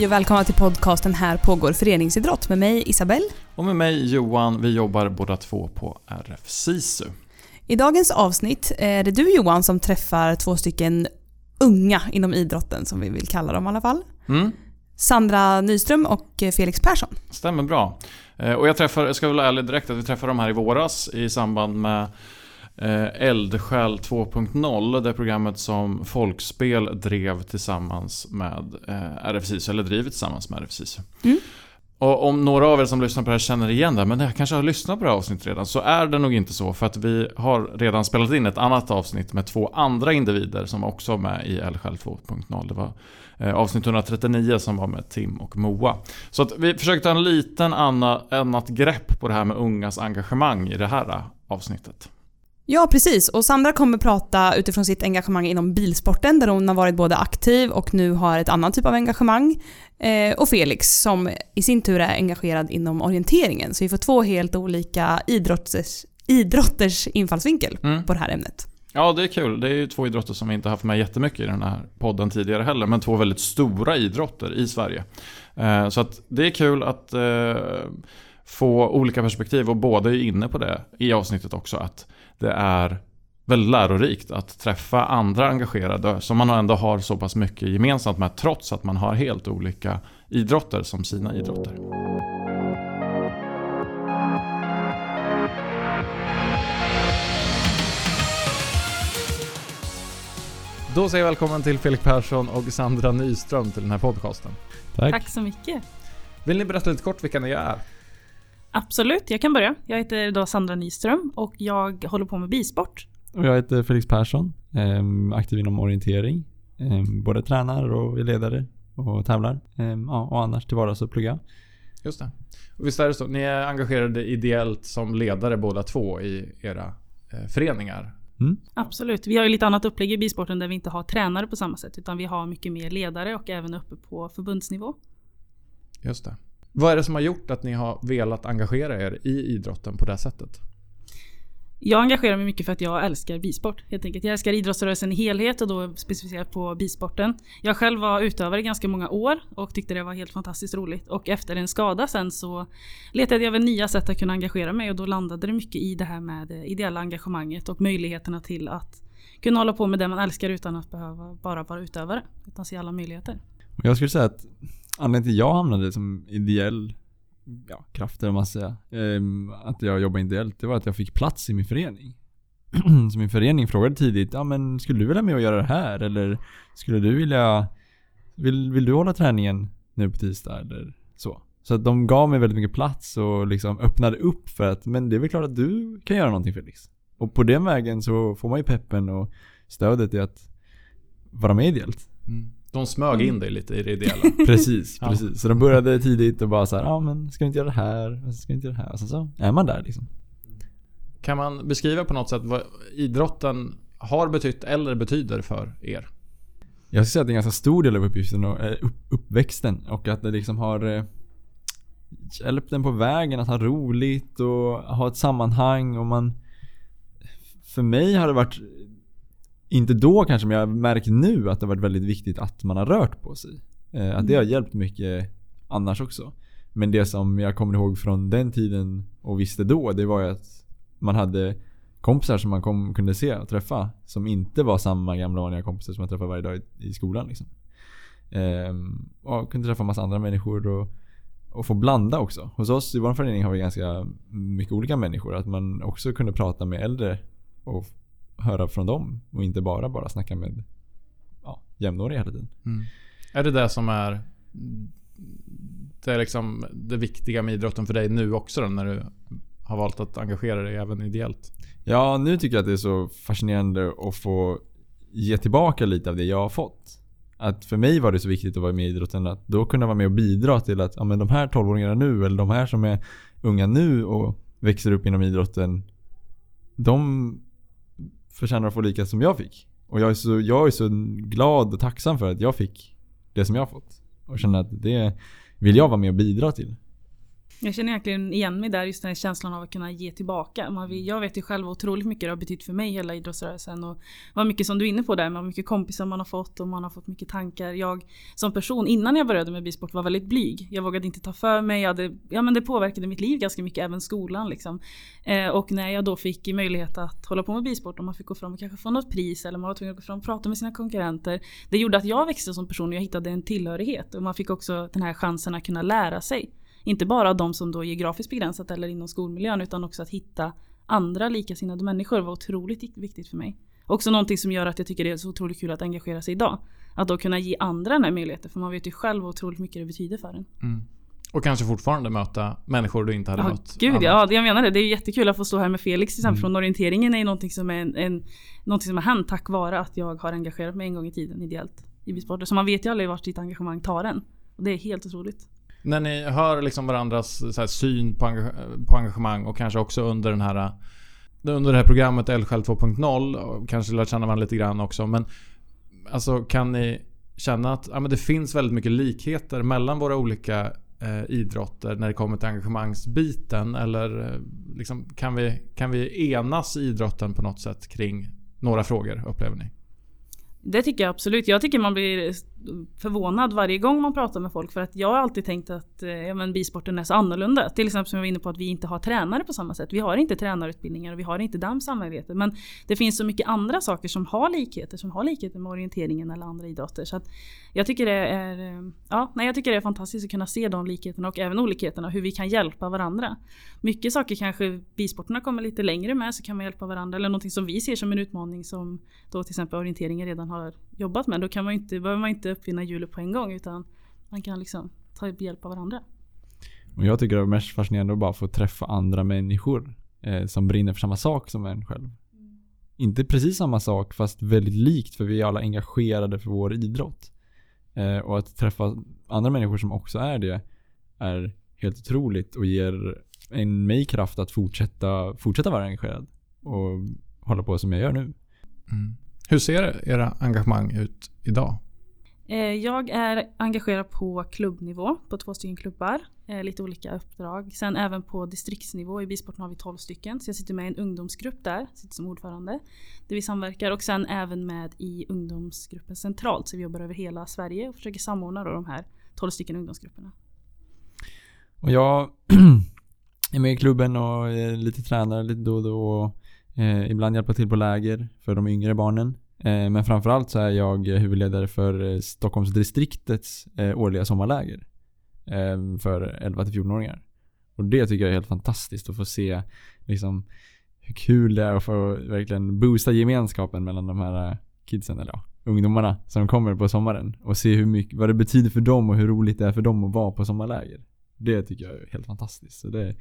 Hej och välkomna till podcasten Här pågår föreningsidrott med mig Isabelle. Och med mig Johan, vi jobbar båda två på RF SISU. I dagens avsnitt är det du Johan som träffar två stycken unga inom idrotten som vi vill kalla dem i alla fall. Mm, Sandra Nyström och Felix Persson. stämmer bra. Eh, Och jag träffar, jag ska väl vara ärlig direkt att vi träffade dem här i våras i samband med Eldsjäl 2.0, det programmet som Folkspel drev tillsammans med eh, RF SISU, eller driver tillsammans med RF SISU. Mm. Och om några av er som lyssnar på det här känner igen det, men jag kanske har lyssnat på det här avsnittet redan, så är det nog inte så. För att vi har redan spelat in ett annat avsnitt med två andra individer som också var med i Eldsjäl 2.0. Det var eh, avsnitt 139 som var med Tim och Moa. Så att vi försökte ta en liten anna, annat grepp på det här med ungas engagemang i det här eh, avsnittet. Ja, precis. Och Sandra kommer prata utifrån sitt engagemang inom bilsporten där hon har varit både aktiv och nu har ett annat typ av engagemang. Eh, och Felix som i sin tur är engagerad inom orienteringen. Så vi får två helt olika idrotters, idrotters infallsvinkel Mm. på det här ämnet. Ja, det är kul. Det är ju två idrotter som vi inte haft med jättemycket i den här podden tidigare heller, men två väldigt stora idrotter i Sverige. Eh, Så att det är kul att eh, få olika perspektiv och båda är inne på det i avsnittet också, att det är väldigt lärorikt att träffa andra engagerade som man ändå har så pass mycket gemensamt med trots att man har helt olika idrotter som sina idrotter. Då säger jag välkommen till Felix Persson och Sandra Nyström till den här podcasten. Tack. Tack så mycket. Vill ni berätta lite kort vilka ni är? Absolut, jag kan börja. Jag heter då Sandra Nyström och jag håller på med bisport. Och jag heter Felix Persson. ehm, aktiv inom orientering. Ehm, både tränar och är ledare och tävlar. Ehm, ja, och annars till vardags så plugga. Just det. Och visst är det så, ni är engagerade ideellt som ledare båda två i era eh, föreningar. Absolut. Vi har ju lite annat upplägg i bisporten där vi inte har tränare på samma sätt utan vi har mycket mer ledare och även uppe på förbundsnivå. Just det. Vad är det som har gjort att ni har velat engagera er i idrotten på det sättet? Jag engagerar mig mycket för att jag älskar bisport. Helt enkelt. Jag älskar idrottsrörelsen i helhet och då specificerat på bisporten. Jag själv var utövare i ganska många år och tyckte det var helt fantastiskt roligt. Och efter en skada sen så letade jag väl nya sätt att kunna engagera mig och då landade det mycket i det här med det ideella engagemanget och möjligheterna till att kunna hålla på med det man älskar utan att behöva bara vara utövare. Utan se alla möjligheter. Jag skulle säga att anledningen till att jag hamnade som ideell ja, kraft eller vad man ska säga. Ehm, att jag jobbar ideellt. Det var att jag fick plats i min förening. så min förening frågade tidigt, ja men skulle du vilja med och göra det här? Eller skulle du vilja, vill, vill du hålla träningen nu på tisdag? Eller så. Så att de gav mig väldigt mycket plats och liksom öppnade upp för att, men det är väl klart att du kan göra någonting Felix. Och på den vägen så får man ju peppen och stödet i att vara med ideellt. Mm. De smög in dig lite i det ideella. Precis, Ja. precis. Så de började tidigt och bara så här, ja men ska vi inte göra det här? Och ska vi inte göra det här? Och sen så är man där liksom. kan man beskriva på något sätt vad idrotten har betytt eller betyder för er? Jag skulle säga att det är en ganska stor del av uppgiften och eh, upp, uppväxten och att det liksom har eh, hjälpt en på vägen att ha roligt och ha ett sammanhang och man För mig har det varit Inte då kanske men jag märkt nu att det har varit väldigt viktigt att man har rört på sig. Eh, att det har hjälpt mycket annars också. Men det som jag kommer ihåg från den tiden och visste då det var ju att man hade kompisar som man kom, kunde se och träffa. Som inte var samma gamla vanliga kompisar som man träffar varje dag i, i skolan. Liksom. Ehm, och kunde träffa massa andra människor och, och få blanda också. Hos oss i vår förening har vi ganska mycket olika människor. Att man också kunde prata med äldre och höra från dem. Och inte bara bara snacka med ja, jämnåriga hela tiden. Är det det som är det, är liksom det viktiga med idrotten för dig nu också då, när du har valt att engagera dig även ideellt? Ja, nu tycker jag att det är så fascinerande att få ge tillbaka lite av det jag har fått. Att för mig var det så viktigt att vara med i idrotten att då kunna vara med och bidra till att ja, men de här 12-åringarna nu eller de här som är unga nu och växer upp inom idrotten. De förtjänar att få lika som jag fick. Och jag är så, jag är så glad och tacksam för att jag fick det som jag har fått. Och känner att det vill jag vara med och bidra till. Jag känner egentligen igen mig där, just den här känslan av att kunna ge tillbaka. Man, jag vet ju själv otroligt mycket det har betytt för mig, hela idrottsrörelsen. Och vad mycket som du är inne på där, vad mycket kompisar man har fått och man har fått mycket tankar. Jag som person, innan jag började med bilsport, var väldigt blyg. Jag vågade inte ta för mig. Hade, ja, men det påverkade mitt liv ganska mycket, även skolan. Liksom. Eh, och när jag då fick möjlighet att hålla på med bilsport och man fick gå fram och kanske få något pris eller man var tvungen att gå fram och prata med sina konkurrenter. Det gjorde att jag växte som person och jag hittade en tillhörighet. Och man fick också den här chansen att kunna lära sig. Inte bara de som då är geografiskt begränsat eller inom skolmiljön utan också att hitta andra likasinnade människor var otroligt viktigt för mig. Också någonting som gör att jag tycker det är så otroligt kul att engagera sig idag. Att då kunna ge andra den här möjligheten för man vet ju själv otroligt mycket det betyder för en. Mm. Och kanske fortfarande möta människor du inte hade ja, mött Gud annars. ja, jag menar det. Det är jättekul att få stå här med Felix till exempel Mm. från orienteringen är ju någonting som är en, en, någonting som har hänt tack vare att jag har engagerat mig en gång i tiden ideellt i bilsporten. Så man vet ju aldrig vart sitt engagemang tar en. Och det är helt otroligt. När ni hör liksom varandras så här, syn på, engage- på engagemang och kanske också under den här under det här programmet Eldsjäl 2.0 och kanske lärt känna varandra lite grann också. Men alltså kan ni känna att ja, men det finns väldigt mycket likheter mellan våra olika eh, idrotter när det kommer till engagemangsbiten? Eller eh, liksom, kan, vi, kan vi enas i idrotten på något sätt kring några frågor upplever ni? Det tycker jag absolut. Jag tycker man blir förvånad varje gång man pratar med folk. För att jag har alltid tänkt att eh, ja, men bisporten är så annorlunda. Till exempel som jag var inne på att vi inte har tränare på samma sätt. Vi har inte tränarutbildningar och vi har inte dammsamarbete. Men det finns så mycket andra saker som har likheter. Som har likheter med orienteringen eller andra idrotter. Så att jag tycker det är eh, ja, nej, jag tycker det är fantastiskt att kunna se de likheterna och även olikheterna. Hur vi kan hjälpa varandra. Mycket saker kanske bisporterna kommer lite längre med så kan man hjälpa varandra. Eller någonting som vi ser som en utmaning som då till exempel orienteringen redan har jobbat med. Då kan man inte, behöver man inte uppfinna hjulet på en gång utan man kan liksom ta hjälp av varandra. Och jag tycker det är mest fascinerande att bara få träffa andra människor eh, som brinner för samma sak som en själv. Inte precis samma sak fast väldigt likt för vi är alla engagerade för vår idrott. Eh, och att träffa andra människor som också är det är helt otroligt och ger en mig kraft att fortsätta, fortsätta vara engagerad. Och hålla på som jag gör nu. Mm. Hur ser era engagemang ut idag? Eh, Jag är engagerad på klubbnivå på två stycken klubbar. eh, Lite olika uppdrag. Sen även på distriktsnivå. I bisporten har vi 12 stycken. Så jag sitter med i en ungdomsgrupp där. Sitter som ordförande. Där vi samverkar. Och sen även med i ungdomsgruppen centralt. Så vi jobbar över hela Sverige och försöker samordna då de här 12 stycken ungdomsgrupperna. Och jag är med i klubben och är lite tränare lite då och då. Eh, ibland hjälpa till på läger för de yngre barnen. Eh, men framförallt så är jag huvudledare för eh, Stockholmsdistriktets eh, årliga sommarläger. Eh, för 11-14-åringar. Och det tycker jag är helt fantastiskt att få se liksom hur kul det är att få verkligen boosta gemenskapen mellan de här eh, kidsen, eller ja, ungdomarna som kommer på sommaren. Och se hur mycket, vad det betyder för dem och hur roligt det är för dem att vara på sommarläger. Det tycker jag är helt fantastiskt. Så det är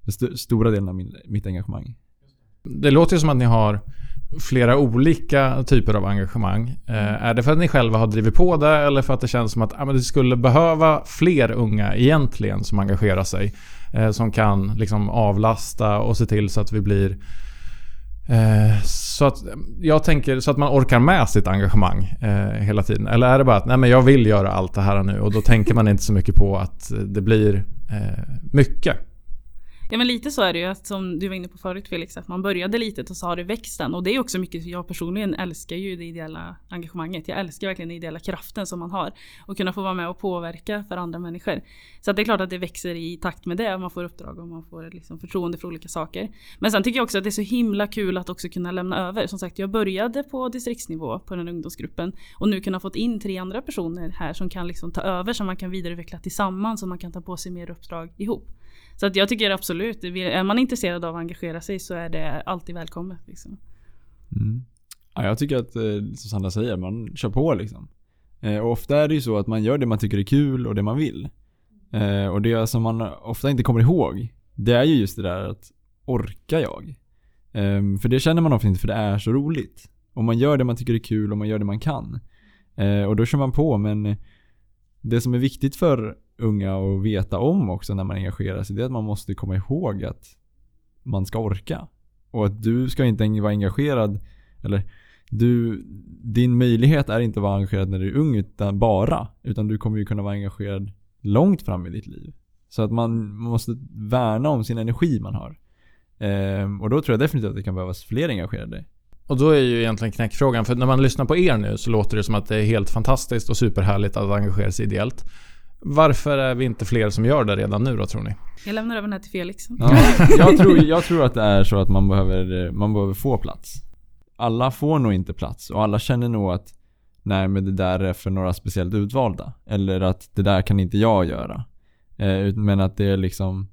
den st- stora delen av min, mitt engagemang. Det låter ju som att ni har flera olika typer av engagemang. Eh, är det för att ni själva har drivit på det eller för att det känns som att ja, men det skulle behöva fler unga egentligen som engagerar sig? Eh, som kan liksom avlasta och se till så att vi blir eh, så att jag tänker så att man orkar med sitt engagemang eh, hela tiden. Eller är det bara att nej, men jag vill göra allt det här nu och då tänker man inte så mycket på att det blir eh, mycket. Ja men lite så är det ju att som du var inne på förut Felix, att man började litet och så har det växt sen. Och det är också mycket, jag personligen älskar ju det ideella engagemanget. Jag älskar verkligen den ideella kraften som man har. Och kunna få vara med och påverka för andra människor. Så att det är klart att det växer i takt med det. Man får uppdrag och man får liksom förtroende för olika saker. Men sen tycker jag också att det är så himla kul att också kunna lämna över. Som sagt, jag började på distriktsnivå på den ungdomsgruppen. Och nu kunna fått in tre andra personer här som kan liksom ta över, som man kan vidareutveckla tillsammans. Och man kan ta på sig mer uppdrag ihop. Så att jag tycker absolut, är man intresserad av att engagera sig så är det alltid välkommet. Liksom. Mm. Ja, jag tycker att, eh, som Sandra säger, man kör på liksom. Eh, och ofta är det ju så att man gör det man tycker är kul och det man vill. Eh, och det som man ofta inte kommer ihåg, det är ju just det där att orkar jag? Ehm, för det känner man ofta inte för det är så roligt. Och man gör det man tycker är kul och man gör det man kan. Och då kör man på men det som är viktigt för unga att veta om också när man engagerar sig, det är att man måste komma ihåg att man ska orka. Och att du ska inte vara engagerad, eller du, din möjlighet är inte att vara engagerad när du är ung utan bara. Utan du kommer ju kunna vara engagerad långt fram i ditt liv. Så att man måste värna om sin energi man har. Ehm, och då tror jag definitivt att det kan behövas fler engagerade. Och då är ju egentligen knäckfrågan, för när man lyssnar på er nu så låter det som att det är helt fantastiskt och superhärligt att engagera sig ideellt. Varför är vi inte fler som gör det redan nu då tror ni? Jag lämnar över den här till Felix. Ja, jag, tror, jag tror att det är så att man behöver, man behöver få plats. Alla får nog inte plats och alla känner nog att nej men det där är för några speciellt utvalda. Eller att det där kan inte jag göra. Eh, men att det är liksom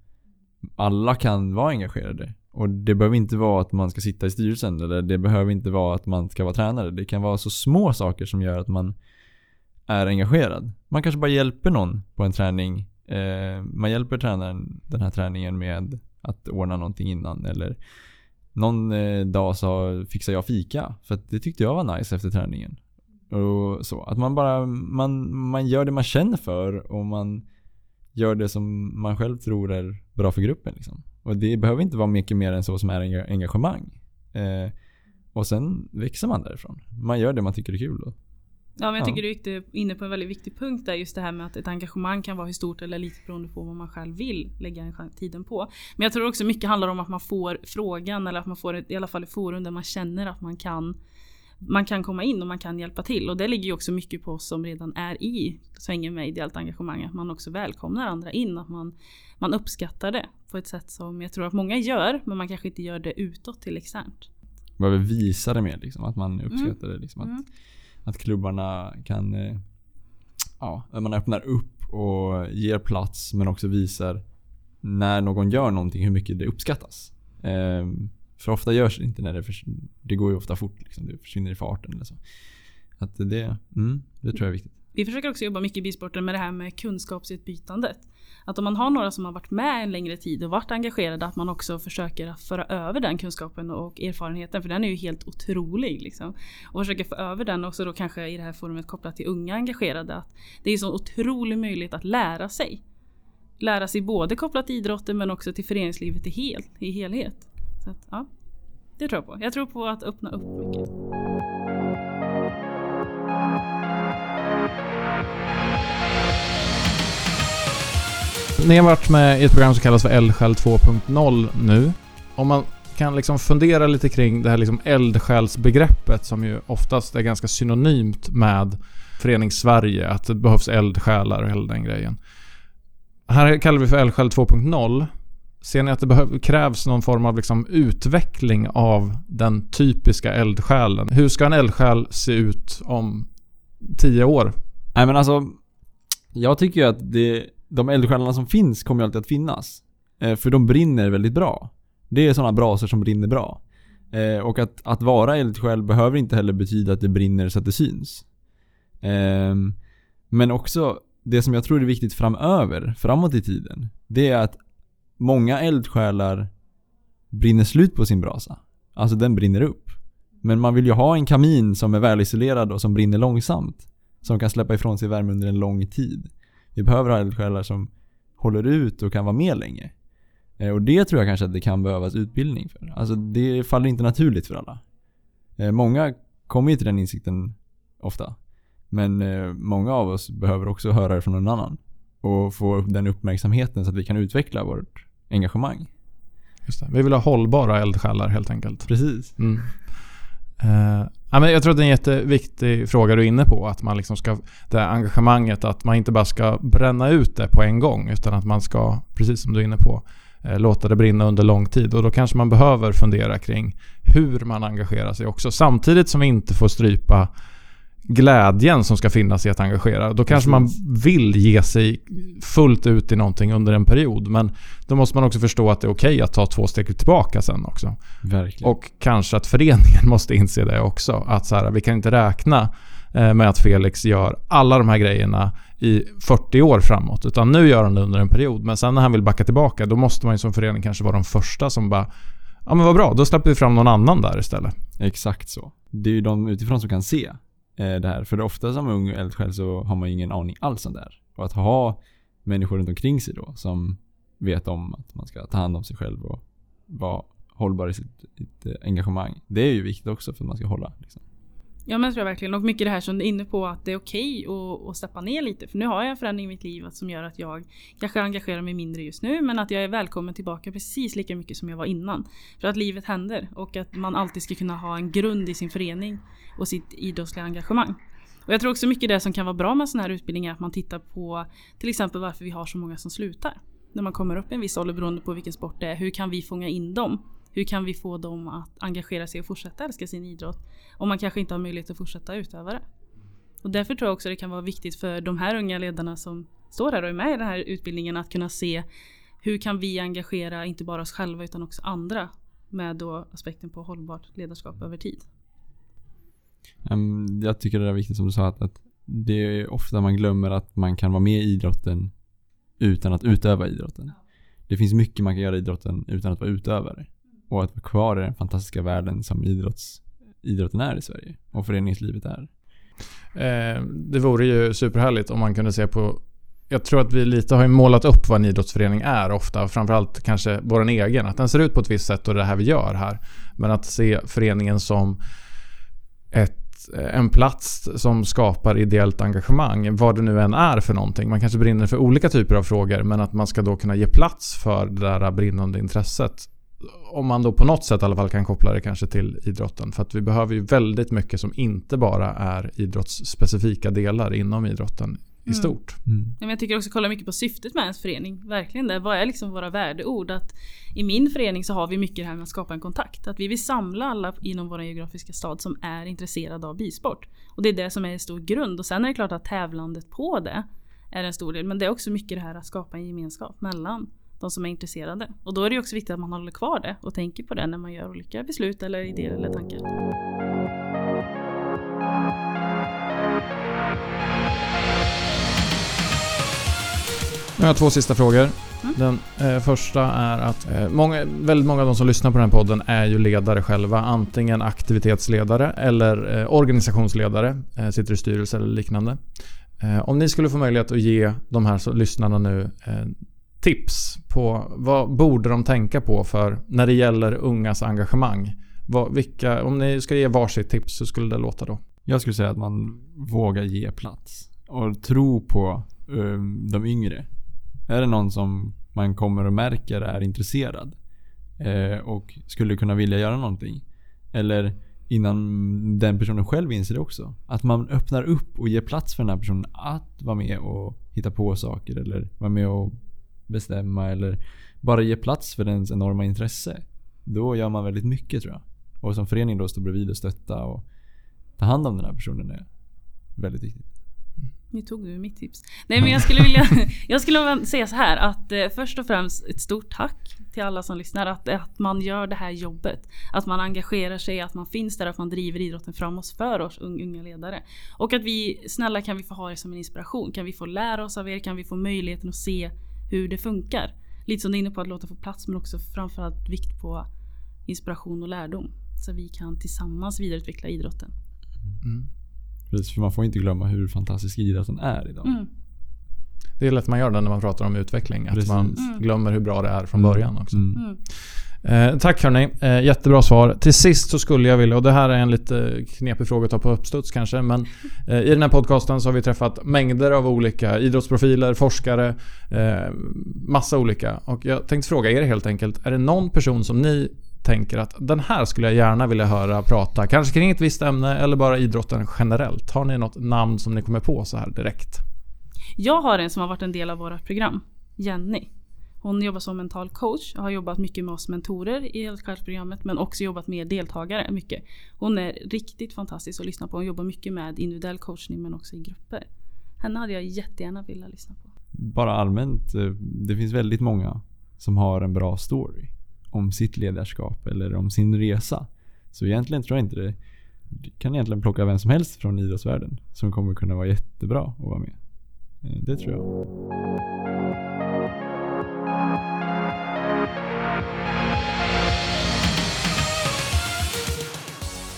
alla kan vara engagerade. Och det behöver inte vara att man ska sitta i styrelsen eller det behöver inte vara att man ska vara tränare. Det kan vara så små saker som gör att man är engagerad. Man kanske bara hjälper någon på en träning. Eh, man hjälper tränaren den här träningen med att ordna någonting innan eller någon eh, dag så fixar jag fika för att det tyckte jag var nice efter träningen. Och så. Att man bara, man, man gör det man känner för och man gör det som man själv tror är bra för gruppen liksom. Och det behöver inte vara mycket mer än så som är engagemang. Eh, och sen växer man därifrån. Man gör det man tycker är kul. Då. Ja, men jag tycker ja. du är inne på en väldigt viktig punkt där. Just det här med att ett engagemang kan vara hur stort eller litet beroende på vad man själv vill lägga tiden på. Men jag tror också mycket handlar om att man får frågan eller att man får ett, i alla fall ett forum där man känner att man kan man kan komma in och man kan hjälpa till. Och det ligger ju också mycket på oss som redan är i svängen med ideellt engagemang. Att man också välkomnar andra in. Att man, man uppskattar det på ett sätt som jag tror att många gör. Men man kanske inte gör det utåt till externt. Behöver visa det mer liksom. Att man uppskattar mm. det. Liksom, att, mm att klubbarna kan eh, Ja, man öppnar upp och ger plats men också visar när någon gör någonting hur mycket det uppskattas. Ehm, för ofta görs det inte när det Det går ju ofta fort liksom. Det försvinner i farten eller så. Att det, mm, det tror jag är viktigt. Vi försöker också jobba mycket i bisporten med det här med kunskapsutbytandet. Att om man har några som har varit med en längre tid och varit engagerade att man också försöker föra över den kunskapen och erfarenheten för den är ju helt otrolig. Liksom. Och försöker få över den också då kanske i det här forumet kopplat till unga engagerade. Att det är så otrolig möjlighet att lära sig. Lära sig både kopplat till idrotten men också till föreningslivet i, hel, i helhet. Så att, ja, det tror jag på. Jag tror på att öppna upp mycket. Ni har varit med i ett program som kallas för Eldsjäl 2.0 nu. Om man kan liksom fundera lite kring det här liksom eldsjälsbegreppet som ju oftast är ganska synonymt med Förenings-Sverige, att det behövs eldsjälar och hela den grejen. Här kallar vi för Eldsjäl 2.0 Ser ni att det behöv, krävs någon form av liksom utveckling av den typiska eldsjälen? Hur ska en eldsjäl se ut om tio år? Nej men alltså, jag tycker ju att det, de eldsjälarna som finns kommer ju alltid att finnas. Eh, för de brinner väldigt bra. Det är sådana brasor som brinner bra. Eh, och att, att vara eldsjäl behöver inte heller betyda att det brinner så att det syns. Eh, men också, det som jag tror är viktigt framöver, framåt i tiden, det är att många eldsjälar brinner slut på sin brasa. Alltså den brinner upp. Men man vill ju ha en kamin som är välisolerad och som brinner långsamt. Som kan släppa ifrån sig värme under en lång tid. Vi behöver ha eldsjälar som håller ut och kan vara med länge. Eh, och det tror jag kanske att det kan behövas utbildning för. Alltså det faller inte naturligt för alla. Eh, många kommer ju till den insikten ofta. Men eh, många av oss behöver också höra det från någon annan. Och få den uppmärksamheten så att vi kan utveckla vårt engagemang. Just det. Vi vill ha hållbara eldsjälar helt enkelt. Precis. Mm ja, men jag tror att det är en jätteviktig fråga du är inne på. Att man liksom ska, det här engagemanget, att man inte bara ska bränna ut det på en gång. Utan att man ska, precis som du är inne på, eh, låta det brinna under lång tid. Och då kanske man behöver fundera kring hur man engagerar sig också. Samtidigt som vi inte får strypa glädjen som ska finnas i att engagera. Då kanske man vill ge sig fullt ut i någonting under en period. Men då måste man också förstå att det är okej okay att ta två steg tillbaka sen också. Verkligen. Och kanske att föreningen måste inse det också. Att så här, vi kan inte räkna eh, med att Felix gör alla de här grejerna i 40 år framåt. Utan nu gör han det under en period. Men sen när han vill backa tillbaka, då måste man ju som förening kanske vara de första som bara Ja men vad bra, då släpper vi fram någon annan där istället. Exakt så. Det är ju de utifrån som kan se Eh, det här. För ofta som ung eldsjäl så har man ju ingen aning alls om det här. Och att ha människor runt omkring sig då som vet om att man ska ta hand om sig själv och vara hållbar i sitt, sitt eh, engagemang. Det är ju viktigt också för att man ska hålla. Liksom. Ja men det tror jag verkligen. Och mycket det här som du är inne på att det är okej okay att, steppa ner lite. För nu har jag en förändring i mitt liv som gör att jag kanske engagerar mig mindre just nu. Men att jag är välkommen tillbaka precis lika mycket som jag var innan. För att livet händer och att man alltid ska kunna ha en grund i sin förening och sitt idrottsliga engagemang. Och jag tror också mycket det som kan vara bra med sådana här utbildningar är att man tittar på till exempel varför vi har så många som slutar. När man kommer upp i en viss ålder beroende på vilken sport det är. Hur kan vi fånga in dem? Hur kan vi få dem att engagera sig och fortsätta älska sin idrott? Om man kanske inte har möjlighet att fortsätta utöva det. Och därför tror jag också det kan vara viktigt för de här unga ledarna som står här och är med i den här utbildningen att kunna se hur kan vi engagera inte bara oss själva utan också andra med då aspekten på hållbart ledarskap över tid. Ehm, jag tycker det är viktigt som du sa att, att det är ofta man glömmer att man kan vara med i idrotten utan att utöva idrotten. Det finns mycket man kan göra i idrotten utan att vara utövare. Och att vara kvar i den fantastiska världen som idrotts, idrotten är i Sverige och föreningslivet är. Eh, det vore ju superhärligt om man kunde se på jag tror att vi lite har målat upp vad en idrottsförening är ofta. Framförallt kanske vår egen. Att den ser ut på ett visst sätt och det är det här vi gör här. Men att se föreningen som ett eh, en plats som skapar ideellt engagemang, vad det nu än är för någonting. Man kanske brinner för olika typer av frågor, men att man ska då kunna ge plats för det där brinnande intresset. Om man då på något sätt i alla fall kan koppla det kanske till idrotten. För att vi behöver ju väldigt mycket som inte bara är idrottsspecifika delar inom idrotten i mm. stort. Mm. Men jag tycker också kolla mycket på syftet med ens förening. Verkligen det. Vad är liksom våra värdeord? Att I min förening så har vi mycket det här med att skapa en kontakt. Att vi vill samla alla inom vår geografiska stad som är intresserade av bilsport. Och det är det som är en stor grund. Och sen är det klart att tävlandet på det är en stor del. Men det är också mycket det här att skapa en gemenskap mellan de som är intresserade. Och då är det också viktigt att man håller kvar det och tänker på det när man gör olika beslut eller idéer eller tankar. Jag har två sista frågor. Mm. Den eh, första är att eh, många, väldigt många av de som lyssnar på den här podden är ju ledare själva. Antingen aktivitetsledare eller eh, organisationsledare. Eh, sitter i styrelse eller liknande. Eh, om ni skulle få möjlighet att ge de här så, lyssnarna nu eh, tips på vad borde de tänka på för när det gäller ungas engagemang. Vad, vilka, om ni ska ge varsitt tips, hur skulle det låta då? Jag skulle säga att man vågar ge plats och tro på um, de yngre. Är det någon som man kommer och märker är intresserad eh, och skulle kunna vilja göra någonting. Eller innan den personen själv inser det också. Att man öppnar upp och ger plats för den här personen att vara med och hitta på saker eller vara med och bestämma eller bara ge plats för dens enorma intresse. Då gör man väldigt mycket tror jag. Och som förening då stå bredvid och stötta och ta hand om den här personen är väldigt viktigt. Nu tog du mitt tips. Nej men jag skulle vilja jag skulle säga så här att eh, först och främst ett stort tack till alla som lyssnar. Att, att man gör det här jobbet. Att man engagerar sig, att man finns där, att man driver idrotten framåt för oss unga ledare. Och att vi, snälla kan vi få ha er som en inspiration? Kan vi få lära oss av er? Kan vi få möjligheten att se hur det funkar? Lite som du är inne på att låta få plats men också framförallt vikt på inspiration och lärdom. Så vi kan tillsammans vidareutveckla idrotten. Mm. Precis, för man får inte glömma hur fantastisk idrotten är idag. Mm. Det är lätt man gör det när man pratar om utveckling. Att man mm. glömmer hur bra det är från början också. Mm. Eh, tack hörni, eh, jättebra svar. Till sist så skulle jag vilja, och det här är en lite knepig fråga att ta på uppstuds kanske, men eh, i den här podcasten så har vi träffat mängder av olika idrottsprofiler, forskare, eh, massa olika. Och jag tänkte fråga er helt enkelt, är det någon person som ni tänker att den här skulle jag gärna vilja höra prata, kanske kring ett visst ämne eller bara idrotten generellt. Har ni något namn som ni kommer på så här direkt? Jag har en som har varit en del av våra program, Jenny. Hon jobbar som mental coach och har jobbat mycket med oss mentorer i programmet men också jobbat med deltagare mycket. Hon är riktigt fantastisk att lyssna på. Hon jobbar mycket med individuell coachning men också i grupper. Henne hade jag jättegärna velat lyssna på. Bara allmänt, eh, det finns väldigt många som har en bra story om sitt ledarskap eller om sin resa. Så egentligen tror jag inte det. Du kan egentligen plocka vem som helst från idrottsvärlden som kommer kunna vara jättebra att vara med. Eh, det tror jag.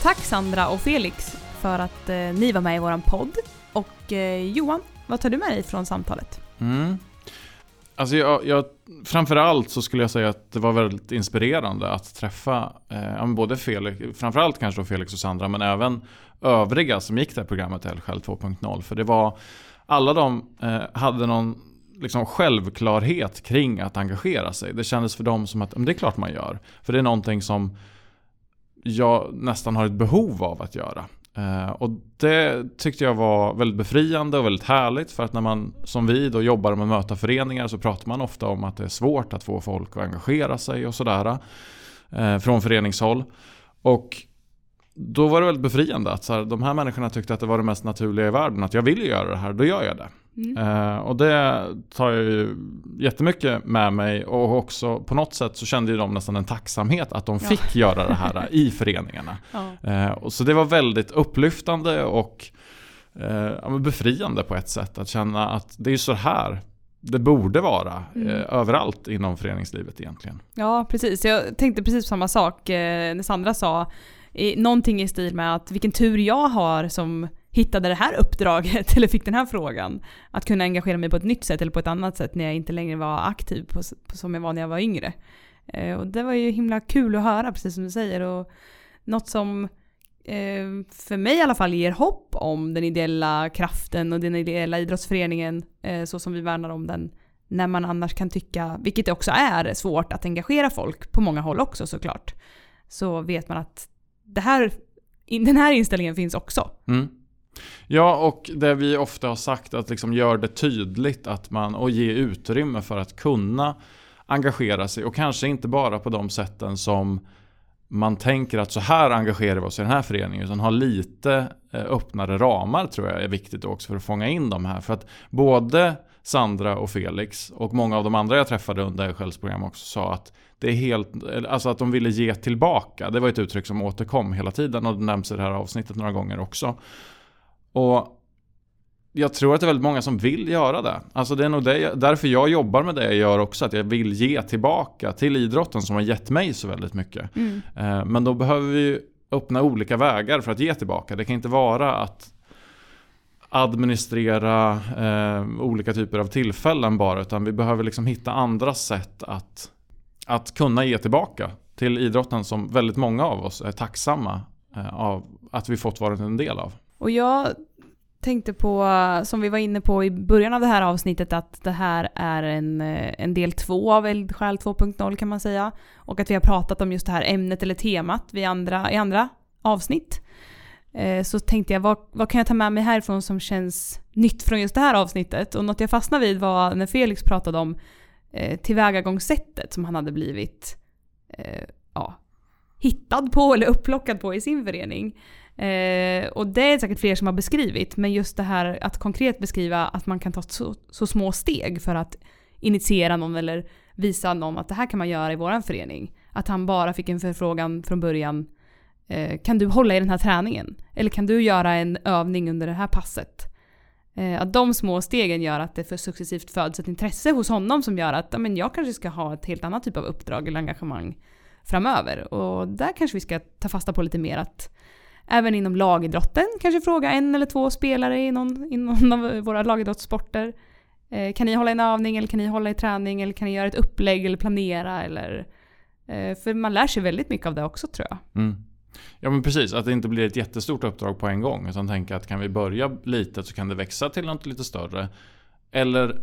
Tack Sandra och Felix för att eh, ni var med i våran podd. Och eh, Johan, vad tar du med dig från samtalet? Mm. Alltså jag, jag, framförallt så skulle jag säga att det var väldigt inspirerande att träffa eh, både Felix, framförallt kanske då Felix och Sandra, men även övriga som gick det här programmet Eldsjäl 2.0. För det var, alla de eh, hade någon liksom självklarhet kring att engagera sig. Det kändes för dem som att det är klart man gör. För det är någonting som jag nästan har ett behov av att göra. Eh, och det tyckte jag var väldigt befriande och väldigt härligt för att när man som vi då jobbar med att möta föreningar så pratar man ofta om att det är svårt att få folk att engagera sig och sådär eh, från föreningshåll. Och då var det väldigt befriande att så här, de här människorna tyckte att det var det mest naturliga i världen att jag vill göra det här, då gör jag det. Mm. Uh, och det tar jag ju jättemycket med mig och också på något sätt så kände ju de nästan en tacksamhet att de fick ja. göra det här i föreningarna. Ja. Uh, och så det var väldigt upplyftande och uh, befriande på ett sätt att känna att det är så här det borde vara mm. överallt inom föreningslivet egentligen. Ja, precis. Jag tänkte precis samma sak när Sandra sa någonting i stil med att vilken tur jag har som hittade det här uppdraget eller fick den här frågan. Att kunna engagera mig på ett nytt sätt eller på ett annat sätt när jag inte längre var aktiv på, på som jag var när jag var yngre. Eh, och det var ju himla kul att höra, precis som du säger. Och något som eh, för mig i alla fall ger hopp om den ideella kraften och den ideella idrottsföreningen eh, så som vi värnar om den. När man annars kan tycka, vilket det också är, svårt att engagera folk på många håll också såklart. Så vet man att det här, den här inställningen finns också. Mm. Ja, och det vi ofta har sagt att liksom gör det tydligt att man, och ge utrymme för att kunna engagera sig och kanske inte bara på de sätten som man tänker att så här engagerar vi oss i den här föreningen utan ha lite eh, öppnare ramar tror jag är viktigt också för att fånga in de här. För att både Sandra och Felix och många av de andra jag träffade under självsprogram också sa att det är helt, alltså att de ville ge tillbaka. Det var ett uttryck som återkom hela tiden och det nämns i det här avsnittet några gånger också. Och jag tror att det är väldigt många som vill göra det. Alltså det är nog det, därför jag jobbar med det jag gör också. Att jag vill ge tillbaka till idrotten som har gett mig så väldigt mycket. Mm. Eh, men då behöver vi öppna olika vägar för att ge tillbaka. Det kan inte vara att administrera eh, olika typer av tillfällen bara. Utan vi behöver liksom hitta andra sätt att, att kunna ge tillbaka till idrotten som väldigt många av oss är tacksamma eh, av att vi fått vara en del av. Och jag tänkte på, som vi var inne på i början av det här avsnittet, att det här är en, eh, en del två av Eldsjäl 2.0 kan man säga. Och att vi har pratat om just det här ämnet eller temat vid andra, i andra avsnitt. Eh, så tänkte jag, vad, vad kan jag ta med mig härifrån som känns nytt från just det här avsnittet? Och något jag fastnade vid var när Felix pratade om eh, tillvägagångssättet som han hade blivit eh, ja, hittad på eller upplockad på i sin förening. Eh, och det är säkert fler som har beskrivit, men just det här att konkret beskriva att man kan ta så, så, små steg för att initiera någon eller visa någon att det här kan man göra i våran förening. Att han bara fick en förfrågan från början. Eh, kan du hålla i den här träningen? Eller kan du göra en övning under det här passet? Eh, att de små stegen gör att det för successivt föds ett intresse hos honom som gör att men jag kanske ska ha ett helt annat typ av uppdrag eller engagemang framöver. Och där kanske vi ska ta fasta på lite mer att Även inom lagidrotten kanske fråga en eller två spelare i någon, i någon av våra lagidrottssporter. Eh, kan ni hålla en övning eller kan ni hålla i träning eller kan ni göra ett upplägg eller planera eller... Eh, för man lär sig väldigt mycket av det också tror jag. Mm. Ja men precis, att det inte blir ett jättestort uppdrag på en gång. Utan tänka att kan vi börja litet så kan det växa till något lite större. Eller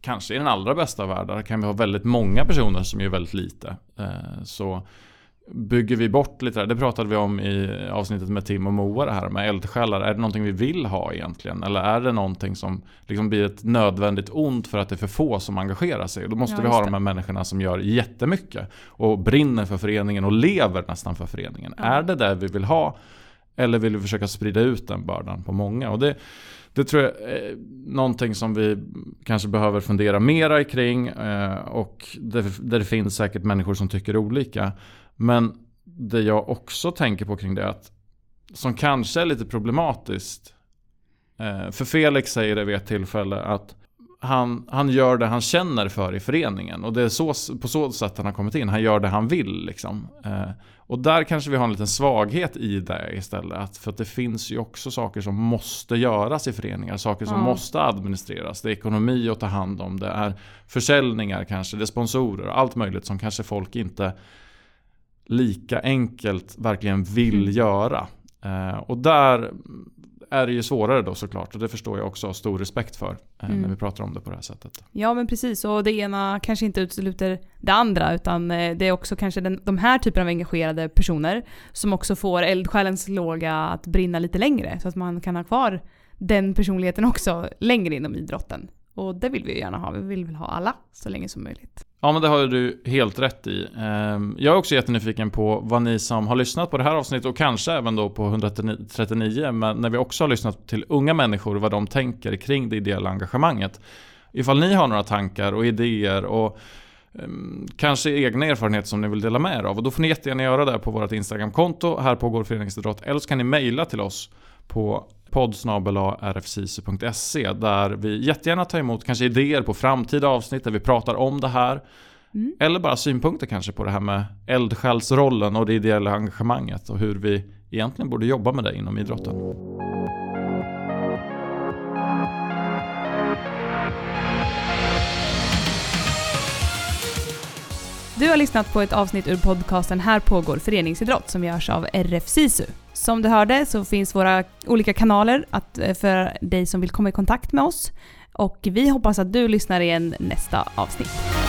kanske i den allra bästa av världar kan vi ha väldigt många personer som gör väldigt lite. Eh, så bygger vi bort lite där? Det pratade vi om i avsnittet med Tim och Moa det här med eldsjälar. Är det någonting vi vill ha egentligen? Eller är det någonting som liksom blir ett nödvändigt ont för att det är för få som engagerar sig? Då måste ja, vi ha de här människorna som gör jättemycket och brinner för föreningen och lever nästan för föreningen. Ja. Är det det vi vill ha? Eller vill vi försöka sprida ut den bördan på många? Och det, det tror jag är någonting som vi kanske behöver fundera mera kring eh, och där, där det finns säkert människor som tycker olika. Men det jag också tänker på kring det är att som kanske är lite problematiskt. Eh, för Felix säger det vid ett tillfälle att han, han gör det han känner för i föreningen. Och det är så, på så sätt han har kommit in. Han gör det han vill. Liksom. Eh, och där kanske vi har en liten svaghet i det istället. För att det finns ju också saker som måste göras i föreningar. Saker som Ja. måste administreras. Det är ekonomi att ta hand om. Det är försäljningar kanske. Det är sponsorer. Allt möjligt som kanske folk inte lika enkelt verkligen vill Mm. göra. Eh, och där är det ju svårare då såklart. Och det förstår jag också och har stor respekt för. Eh, Mm. När vi pratar om det på det här sättet. Ja men precis, och det ena kanske inte utesluter det andra utan eh, det är också kanske den, de här typerna av engagerade personer som också får eldsjälens låga att brinna lite längre så att man kan ha kvar den personligheten också längre inom idrotten. Och det vill vi ju gärna ha, vi vill väl ha alla så länge som möjligt. Ja men det har du helt rätt i. Ehm, jag är också jättenyfiken på vad ni som har lyssnat på det här avsnittet och kanske även då på 139 men när vi också har lyssnat till unga människor vad de tänker kring det ideella engagemanget. Ifall ni har några tankar och idéer och ehm, kanske egna erfarenheter som ni vill dela med er av och då får ni jättegärna göra det på vårt Instagramkonto. Här pågår föreningsidrott. Eller så kan ni mejla till oss på poddsnabel-rfsisu.se där vi jättegärna tar emot kanske idéer på framtida avsnitt där vi pratar om det här. Mm. Eller bara synpunkter kanske på det här med eldsjälsrollen och det ideella engagemanget och hur vi egentligen borde jobba med det inom idrotten. Du har lyssnat på ett avsnitt ur podcasten Här pågår föreningsidrott som görs av RF SISU. Som du hörde så finns våra olika kanaler att, eh, för dig som vill komma i kontakt med oss. Och vi hoppas att du lyssnar igen nästa avsnitt.